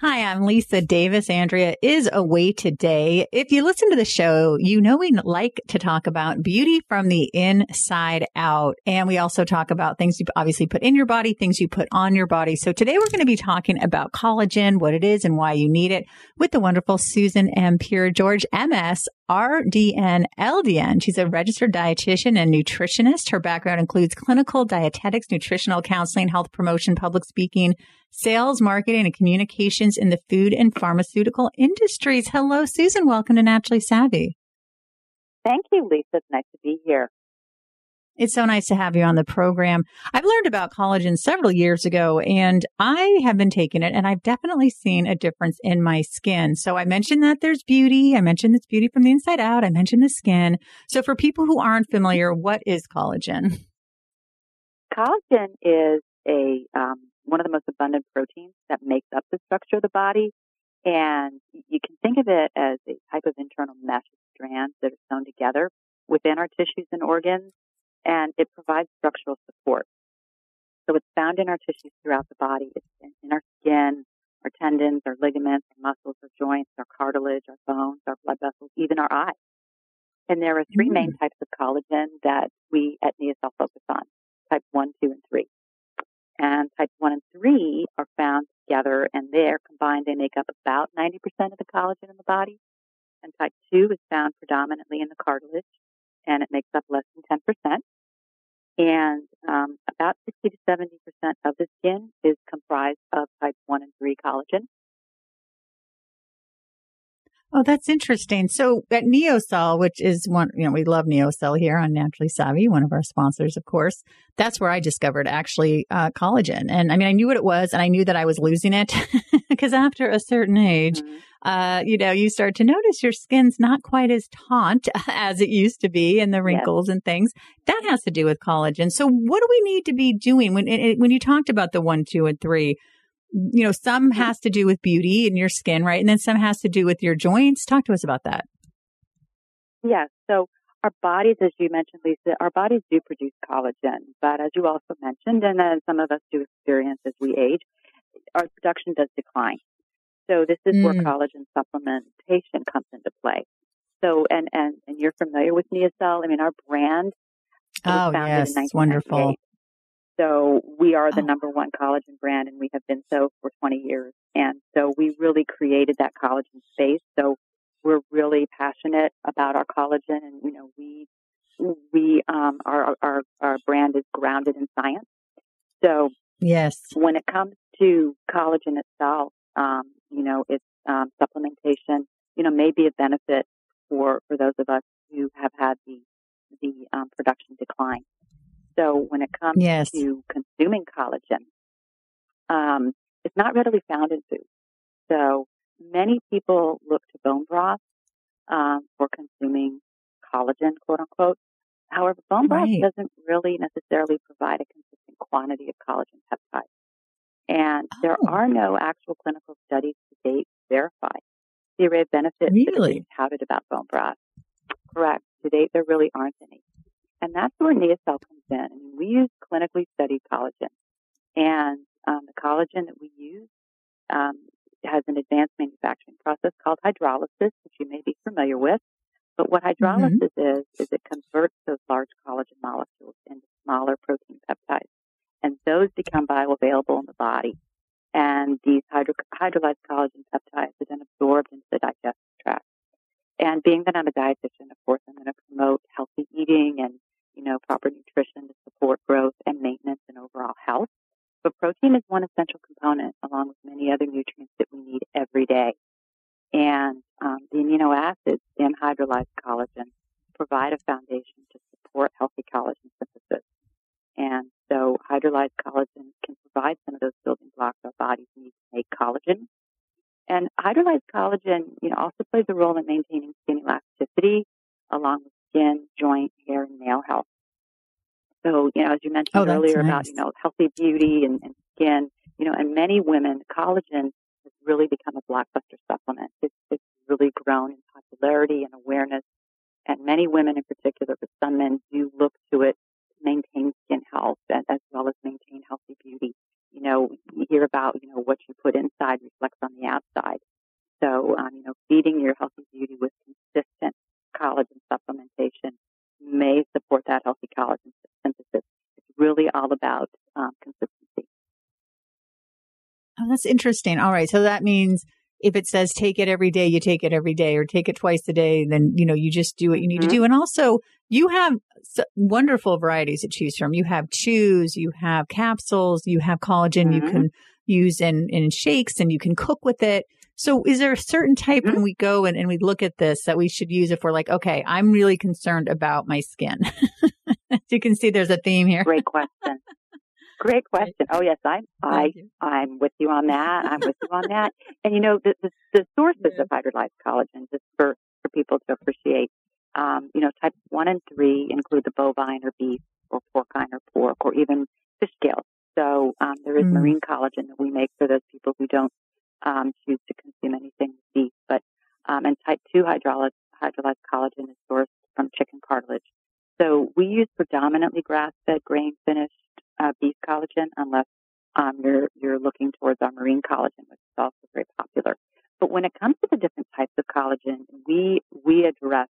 Hi, I'm Lisa Davis. Andrea is away today. If you listen to the show, you know we like to talk about beauty from the inside out. And we also talk about things you obviously put in your body, things you put on your body. So today we're going to be talking about collagen, what it is and why you need it with the wonderful Susan M. Piergeorge, MS, RDN, LDN. She's a registered dietitian and nutritionist. Her background includes clinical dietetics, nutritional counseling, health promotion, public speaking, sales, marketing, and communications in the food and pharmaceutical industries. Hello, Susan. Welcome to Naturally Savvy. Thank you, Lisa. It's nice to be here. It's so nice to have you on the program. I've learned about collagen several years ago and I have been taking it and I've definitely seen a difference in my skin. So I mentioned that there's beauty. I mentioned it's beauty from the inside out. I mentioned the skin. So for people who aren't familiar, what is collagen? Collagen is a um, one of the most abundant proteins that makes up the structure of the body. And you can think of it as a type of internal mesh strands that are sewn together within our tissues and organs, and it provides structural support. So it's found in our tissues throughout the body. It's in, in our skin, our tendons, our ligaments, our muscles, our joints, our cartilage, our bones, our blood vessels, even our eyes. And there are three mm. main types of collagen that we at NeoCell focus on, type 1, 2, and 3 and type 1 and 3 are found together and they're combined they make up about 90% of the collagen in the body and type 2 is found predominantly in the cartilage and it makes up less than 10% and um, about 60 to 70% of the skin is comprised of type 1 and 3 collagen Oh, that's interesting. So at NeoCell, which is one, you know, we love NeoCell here on Naturally Savvy, one of our sponsors, of course. That's where I discovered actually uh, collagen. And I mean, I knew what it was and I knew that I was losing it because after a certain age, mm-hmm. Uh, you know, you start to notice your skin's not quite as taut as it used to be and the wrinkles yes. and things. That has to do with collagen. So what do we need to be doing when, when you talked about the one, two, and three? you know, some mm-hmm. has to do with beauty and your skin, right? And then some has to do with your joints. Talk to us about that. Yes. So our bodies, as you mentioned, Lisa, our bodies do produce collagen, but as you also mentioned, and then some of us do experience as we age, our production does decline. So this is mm. where collagen supplementation comes into play. So, and, and, and you're familiar with NeoCell. I mean, our brand oh, yes, wonderful. So we are the oh. number one collagen brand and we have been so for 20 years. And so we really created that collagen space. So we're really passionate about our collagen and, you know, we, we, um, our, our, our brand is grounded in science. So yes, when it comes to collagen itself, um, you know, it's, um, supplementation, you know, may be a benefit for, for those of us who have had the, the, um, production decline. So when it comes yes. to consuming collagen, um, it's not readily found in food. So many people look to bone broth um, for consuming collagen, quote unquote. However, bone broth right. doesn't really necessarily provide a consistent quantity of collagen peptides. And oh. there are no actual clinical studies date verify the array of benefits really? that touted about bone broth. Correct. To date, there really aren't any. And that's where NeoCell comes in. I mean, we use clinically studied collagen. And um, the collagen that we use um, has an advanced manufacturing process called hydrolysis, which you may be familiar with. But what hydrolysis mm-hmm. is, is it converts those large collagen molecules into smaller protein peptides. And those become bioavailable in the body. And these hydro- hydrolyzed collagen peptides are then absorbed into the digestive tract. And being that I'm a dietitian, of course, I'm going to promote healthy eating and you know, proper nutrition to support growth and maintenance and overall health. But protein is one essential component along with many other nutrients that we need every day. And um, the amino acids in hydrolyzed collagen provide a foundation to support healthy collagen synthesis. And so hydrolyzed collagen can provide some of those building blocks our bodies need to make collagen. And hydrolyzed collagen, you know, also plays a role in maintaining skin elasticity along with skin, joint, hair, and nail health. So, you know, as you mentioned oh, earlier nice. about, you know, healthy beauty and, and skin, you know, and many women, collagen has really become a blockbuster supplement. It's, it's really grown in popularity and awareness. And many women in particular, but some men do look to it to maintain skin health and, as well as maintain healthy beauty. You know, you hear about, you know, what you put inside reflects on the outside. So, um, you know, feeding your healthy beauty with consistent collagen supplementation may support that healthy collagen synthesis. It's really all about um, consistency. Oh, that's interesting. All right. So that means if it says take it every day, you take it every day or take it twice a day, then, you know, you just do what you need mm-hmm. to do. And also you have wonderful varieties to choose from. You have chews, you have capsules, you have collagen mm-hmm. you can use in, in shakes and you can cook with it. So is there a certain type mm-hmm. when we go and, and we look at this that we should use if we're like, okay, I'm really concerned about my skin? As you can see, there's a theme here. Great question. Great question. Oh yes, I'm I I'm with you on that. I'm with you on that. And you know the the, the sources yeah. of hydrolyzed collagen, just for for people to appreciate. Um, you know, types one and three include the bovine or beef or porcine or pork or even fish scales. So um, there is mm. marine collagen that we make for those people who don't um, choose to consume anything with beef. But um, and type two hydrolyzed hydrolyzed collagen is sourced from chicken cartilage. So we use predominantly grass-fed, grain-finished uh, beef collagen, unless um, you're you're looking towards our marine collagen, which is also very popular. But when it comes to the different types of collagen, we we address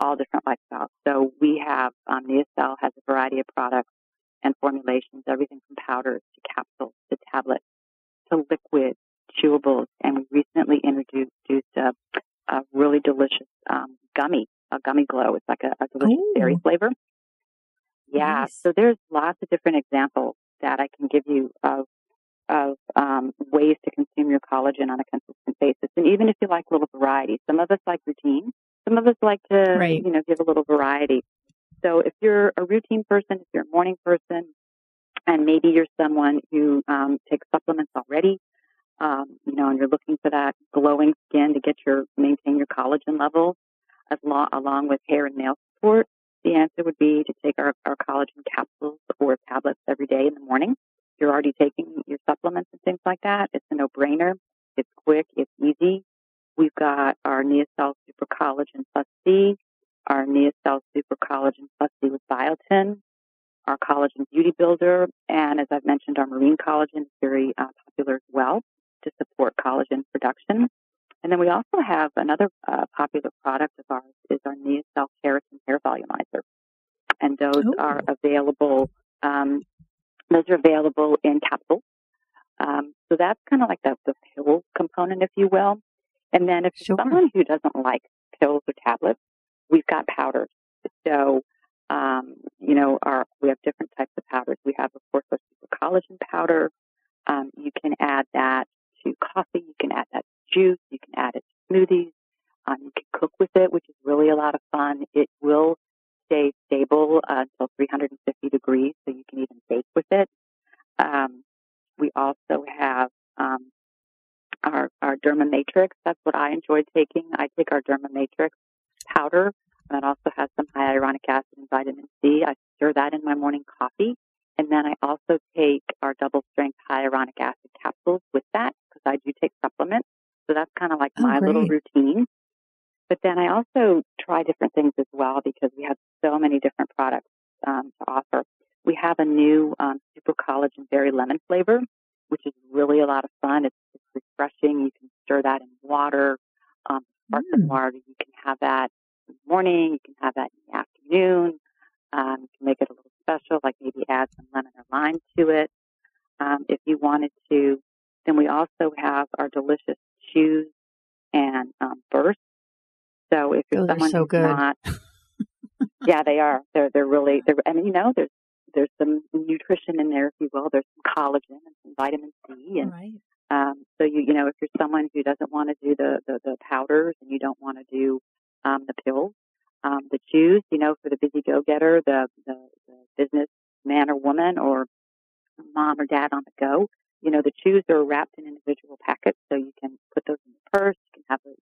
all different lifestyles. So we have um, NeoCell has a variety of products and formulations, everything from powders to capsules to tablets to liquid chewables. And we recently introduced a, a really delicious um, gummy, a gummy glow. It's like a, a delicious Ooh. berry flavor. Yeah. Nice. So there's lots of different examples that I can give you of of um, ways to consume your collagen on a consistent basis. And even if you like a little variety, some of us like routine. Some of us like to, right. you know, give a little variety. So if you're a routine person, if you're a morning person, and maybe you're someone who um, takes supplements already, um, you know, and you're looking for that glowing skin to get your maintain your collagen levels, as lo- along with hair and nail support, the answer would be to take our, our collagen capsules or tablets every day in the morning. You're already taking your supplements and things like that, it's a no-brainer. It's quick. It's easy. We've got our NeoCell Super Collagen Plus C, our NeoCell Super Collagen Plus C with biotin, our Collagen Beauty Builder, and as I've mentioned, our marine collagen is very uh, popular as well to support collagen production. And then we also have another uh, popular product of ours is our NeoCell Keratin Hair Volumizer. And those Ooh. are available, um, those are available in capsules. Um, so that's kind of like the, the pill component, if you will. And then if sure. someone who doesn't like pills or tablets, we've got powders. So, um, you know, our, we have different types of powders. We have, of course, our super collagen powder. Um, you can add that to coffee. You can add that juice. You can add it to smoothies. Um, you can cook with it, which is really a lot of fun. It will stay stable uh, until 350 degrees, so you can even bake with it. Um, we also have um, our, our Derma Matrix. That's what I enjoy taking. I take our Derma Matrix powder. And That also has some hyaluronic acid and vitamin C. I stir that in my morning coffee. And then I also take our double strength hyaluronic acid capsules with that because I do take supplements. So that's kind of like oh, my great. little routine. But then I also try different things as well because we have so many different products um, to offer. We have a new um, super collagen berry lemon flavor, which is really a lot of fun. It's, it's refreshing. You can stir that in water, um, sparkling mm. water. You can have that in the morning. You can have that in the afternoon. Um, you can make it a little special, like maybe add some lemon or lime to it um, if you wanted to. Then we also have our delicious chews and um, bursts. So if you're Those someone so who's good. not, yeah, they are. They're they're really. They're, and you know, there's there's some nutrition in there, if you will. There's some collagen and some vitamin C, and right. um, so you you know, if you're someone who doesn't want to do the, the the powders and you don't want to do um, the pills, um, the chews, you know, for the busy go getter, the, the the business man or woman, or mom or dad on the go, you know, the chews are wrapped in individual packets, so you can put those in your purse. You can have it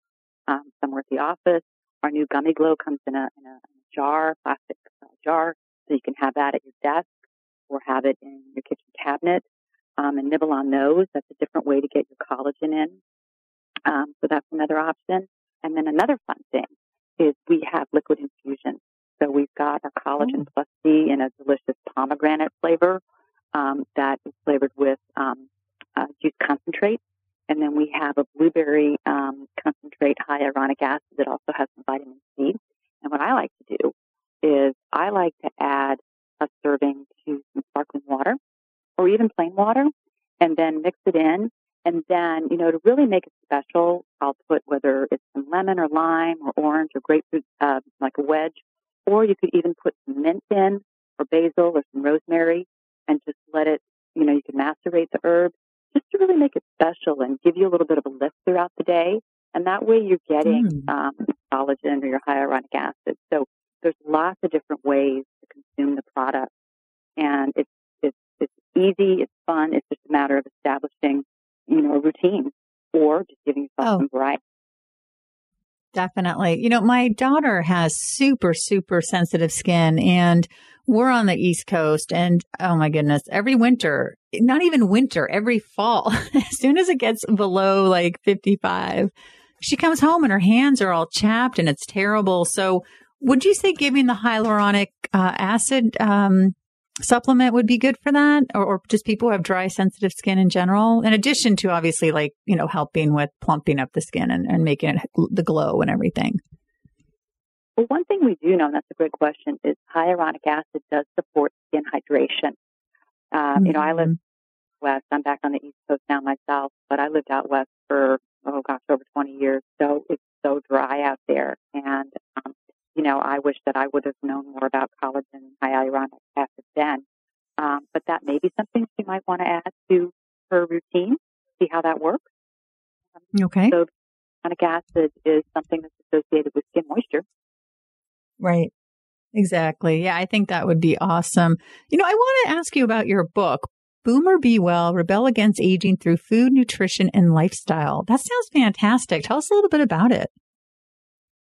um, somewhere at the office. Our new Gummy Glow comes in a, in a, in a jar, plastic uh, jar, so you can have that at your desk or have it in your kitchen cabinet um, and nibble on those. That's a different way to get your collagen in. Um, so that's another option. And then another fun thing is we have liquid infusion. So we've got a collagen plus C in a delicious pomegranate flavor um, that is flavored with um, uh, juice concentrate. And then we have a blueberry um, concentrate high hyaluronic acid that also has some vitamin C. And what I like to do is I like to add a serving to some sparkling water or even plain water and then mix it in. And then, you know, to really make it special, I'll put whether it's some lemon or lime or orange or grapefruit, uh, like a wedge, or you could even put some mint in or basil or some rosemary and just let it, you know, you can macerate the herb just to really make it special and give you a little bit of a lift throughout the day. And that way you're getting mm. um, collagen or your hyaluronic acid. So there's lots of different ways to consume the product. And it's, it's, it's easy, it's fun, it's just a matter of establishing, you know, a routine or just giving yourself oh. some variety. Definitely. You know, my daughter has super, super sensitive skin and we're on the East Coast and oh my goodness, every winter, not even winter, every fall, as soon as it gets below like 55, she comes home and her hands are all chapped and it's terrible. So would you say giving the hyaluronic uh, acid um, supplement would be good for that? Or, or, just people who have dry sensitive skin in general? In addition to obviously like you know helping with plumping up the skin and, and making it the glow and everything well one thing we do know and that's a great question is hyaluronic acid does support skin hydration um, mm-hmm. you know i live mm-hmm. west i'm back on the east coast now myself but i lived out west for oh gosh over 20 years so it's so dry out there and um, you know, I wish that I would have known more about collagen and hyaluronic acid then. Um, but that may be something she might want to add to her routine, see how that works. Um, okay. So hyaluronic acid is something that's associated with skin moisture. Right. Exactly. Yeah, I think that would be awesome. You know, I want to ask you about your book, Boomer Be Well, Rebel Against Aging Through Food, Nutrition, and Lifestyle. That sounds fantastic. Tell us a little bit about it.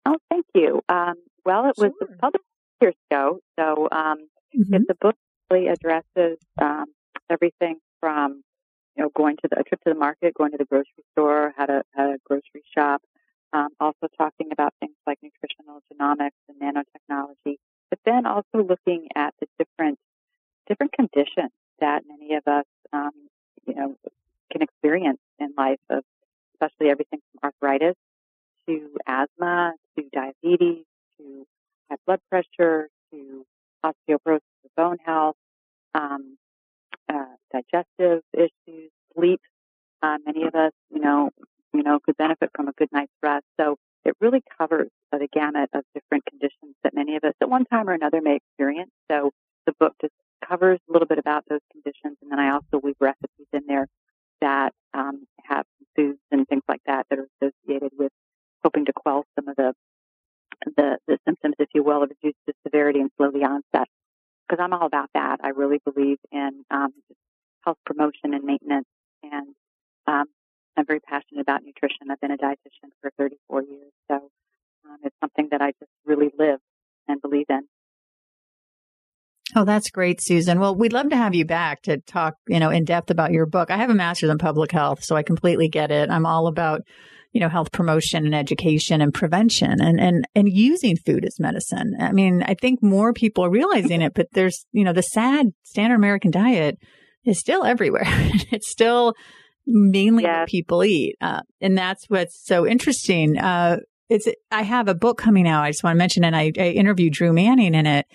Oh, thank you. Um, well, it was sure. published years ago, so um, mm-hmm. it's a book really addresses um, everything from you know going to the a trip to the market, going to the grocery store, how to how to grocery shop, um, also talking about things like nutritional genomics and nanotechnology, but then also looking at the different different conditions that many of us um, you know can experience in life, of especially everything from arthritis to asthma to diabetes to high blood pressure, to osteoporosis of bone health, um, uh, digestive issues, sleep. Uh, many of us, you know, you know, could benefit from a good night's rest. So it really covers the gamut of different conditions that many of us at one time or another may experience. So the book just covers a little bit about those conditions, and then I also weave recipes in there that um, have foods and things like that that are associated with hoping to quell some of the the, the symptoms, if you will, of reduce the severity and slow the onset. Because I'm all about that. I really believe in um, health promotion and maintenance, and I'm very passionate about nutrition. I've been a dietitian for 34 years, so um, it's something that I just really live and believe in. Oh, that's great, Susan. Well, we'd love to have you back to talk, you know, in depth about your book. I have a master's in public health, so I completely get it. I'm all about you know, health promotion and education and prevention and, and, and using food as medicine. I mean, I think more people are realizing it, but there's, you know, the sad standard American diet is still everywhere. it's still mainly what people eat. Uh, and that's what's so interesting. Uh, it's, I have a book coming out. I just want to mention, and I, I interviewed Drew Manning in it.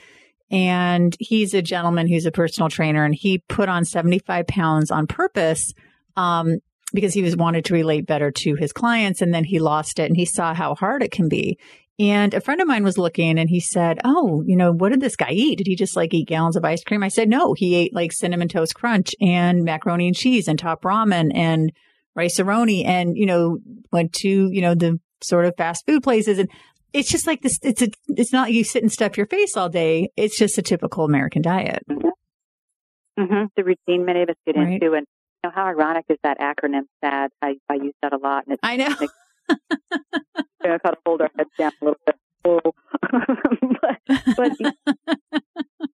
And he's a gentleman who's a personal trainer and he put on 75 pounds on purpose um, because he was wanted to relate better to his clients and then he lost it and he saw how hard it can be. And a friend of mine was looking and he said, Oh, you know, what did this guy eat? Did he just like eat gallons of ice cream? I said, No, he ate like cinnamon toast crunch and macaroni and cheese and top ramen and Rice-A-Roni and, you know, went to, you know, the sort of fast food places. And it's just like this. It's a, it's not you sit and stuff your face all day. It's just a typical American diet. Mm-hmm. The routine many of us get right. into. And you know, how ironic is that acronym SAD? I, I use that a lot. And it's, I know. Know, kind of hold our heads down a little bit. Oh. but, but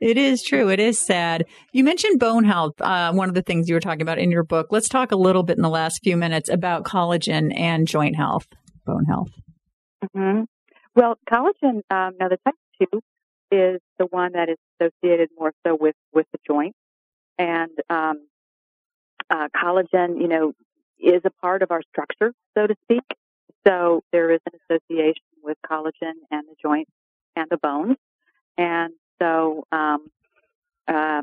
It is true. It is sad. You mentioned bone health, uh, one of the things you were talking about in your book. Let's talk a little bit in the last few minutes about collagen and joint health, bone health. Mm-hmm. Well, collagen, um, now the type 2 is the one that is associated more so with, with the joint. And um, uh, collagen, you know, is a part of our structure, so to speak. So there is an association with collagen and the joints and the bones. And so um, um,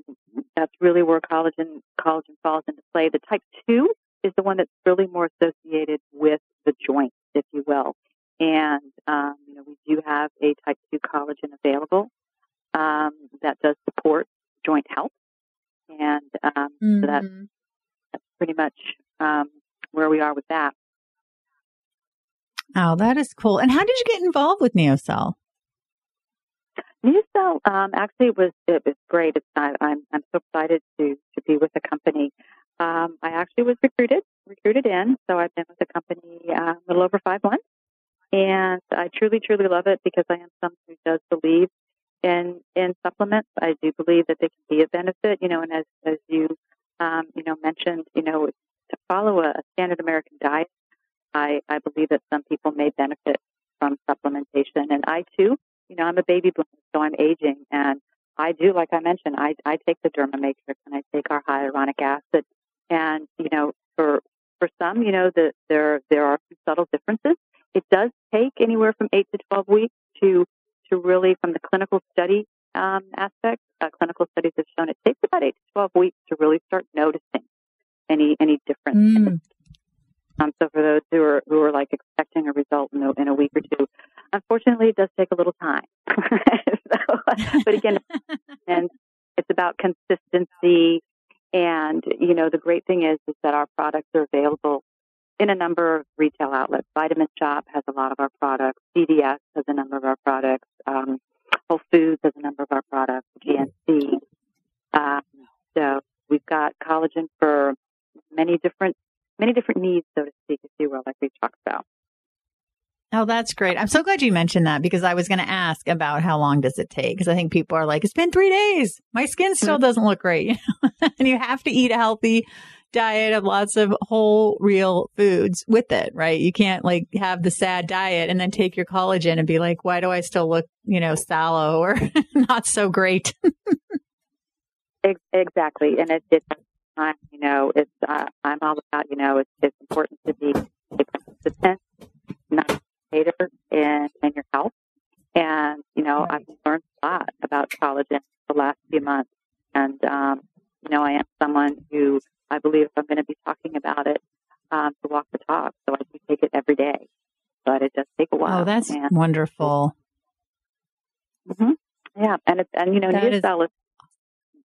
that's really where collagen collagen falls into play. The type two is the one that's really more associated with the joints, if you will. And um, you know, we do have a type two collagen available um, that does support joint health, and um, mm-hmm. so that's, that's pretty much um, where we are with that. Oh, that is cool. And how did you get involved with NeoCell? NeoCell um, actually was it was great. It's, I, I'm I'm so excited to to be with the company. Um, I actually was recruited recruited in, so I've been with the company uh, a little over five months, and I truly truly love it because I am someone who does believe in in supplements. I do believe that they can be a benefit, you know, and as as you um, you know mentioned, you know, to follow a, standard American diet I, I believe that some people may benefit from supplementation. And I too, you know, I'm a baby boomer, so I'm aging. And I do, like I mentioned, I, I take the Derma Matrix and I take our hyaluronic acid. And, you know, for, for some, you know, the, there, there are some subtle differences. It does take anywhere from eight to 12 weeks to, to really, from the clinical study um, aspect, uh, clinical studies have shown it takes about eight to 12 weeks to really start noticing any, any difference mm. Um, so for those who are who are like expecting a result in a, in a week or two, unfortunately, it does take a little time. so, but again, and it's about consistency. And you know, the great thing is is that our products are available in a number of retail outlets. Vitamin Shoppe has a lot of our products. CVS has a number of our products. Um, Whole Foods has a number of our products. GNC. Um, so we've got collagen for many different many different needs, so to speak, you will, like we talked about. Oh, that's great. I'm so glad you mentioned that because I was going to ask about how long does it take? Because I think people are like, it's been three days. My skin still mm-hmm. doesn't look great. and you have to eat a healthy diet of lots of whole, real foods with it, right? You can't like have the sad diet and then take your collagen and be like, why do I still look, you know, sallow or not so great? exactly. And it, it time, you know, it's, uh, I'm all about, you know, it's, it's important to be a participant, not a hater in, in your health. And, you know, right. I've learned a lot about collagen the last few months. And, um, you know, I am someone who I believe if I'm going to be talking about it, um, to walk the talk. So I do take it every day, but it does take a while. Oh, that's and, wonderful. Mm-hmm. Yeah. And it's, and, you know, that NeoCell is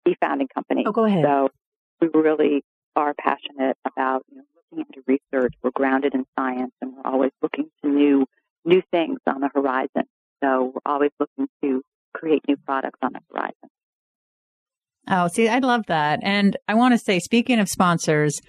the founding company. Oh, go ahead. So we really are passionate about you know, looking into research. We're grounded in science, and we're always looking to new new things on the horizon. So we're always looking to create new products on the horizon. Oh, see, I love that. And I want to say, speaking of sponsors,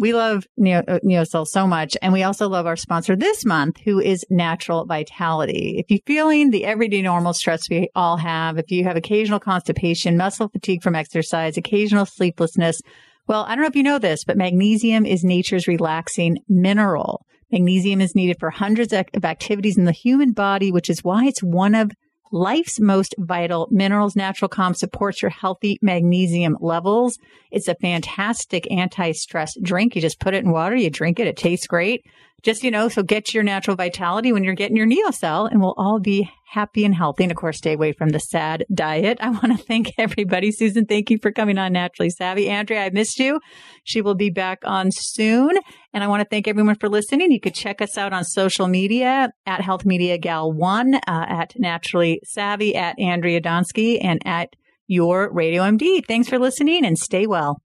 we love Neo, uh, so much. And we also love our sponsor this month, who is Natural Vitality. If you're feeling the everyday normal stress we all have, if you have occasional constipation, muscle fatigue from exercise, occasional sleeplessness, well, I don't know if you know this, but magnesium is nature's relaxing mineral. Magnesium is needed for hundreds of activities in the human body, which is why it's one of Life's most vital minerals natural calm supports your healthy magnesium levels. It's a fantastic anti-stress drink. You just put it in water, you drink it, it tastes great just, you know, so get your natural vitality when you're getting your NeoCell and we'll all be happy and healthy. And of course, stay away from the sad diet. I want to thank everybody. Susan, thank you for coming on Naturally Savvy. Andrea, I missed you. She will be back on soon. And I want to thank everyone for listening. You could check us out on social media at Health Media Gal One, uh, at Naturally Savvy, at Andrea Donsky, and at your Radio MD. Thanks for listening and stay well.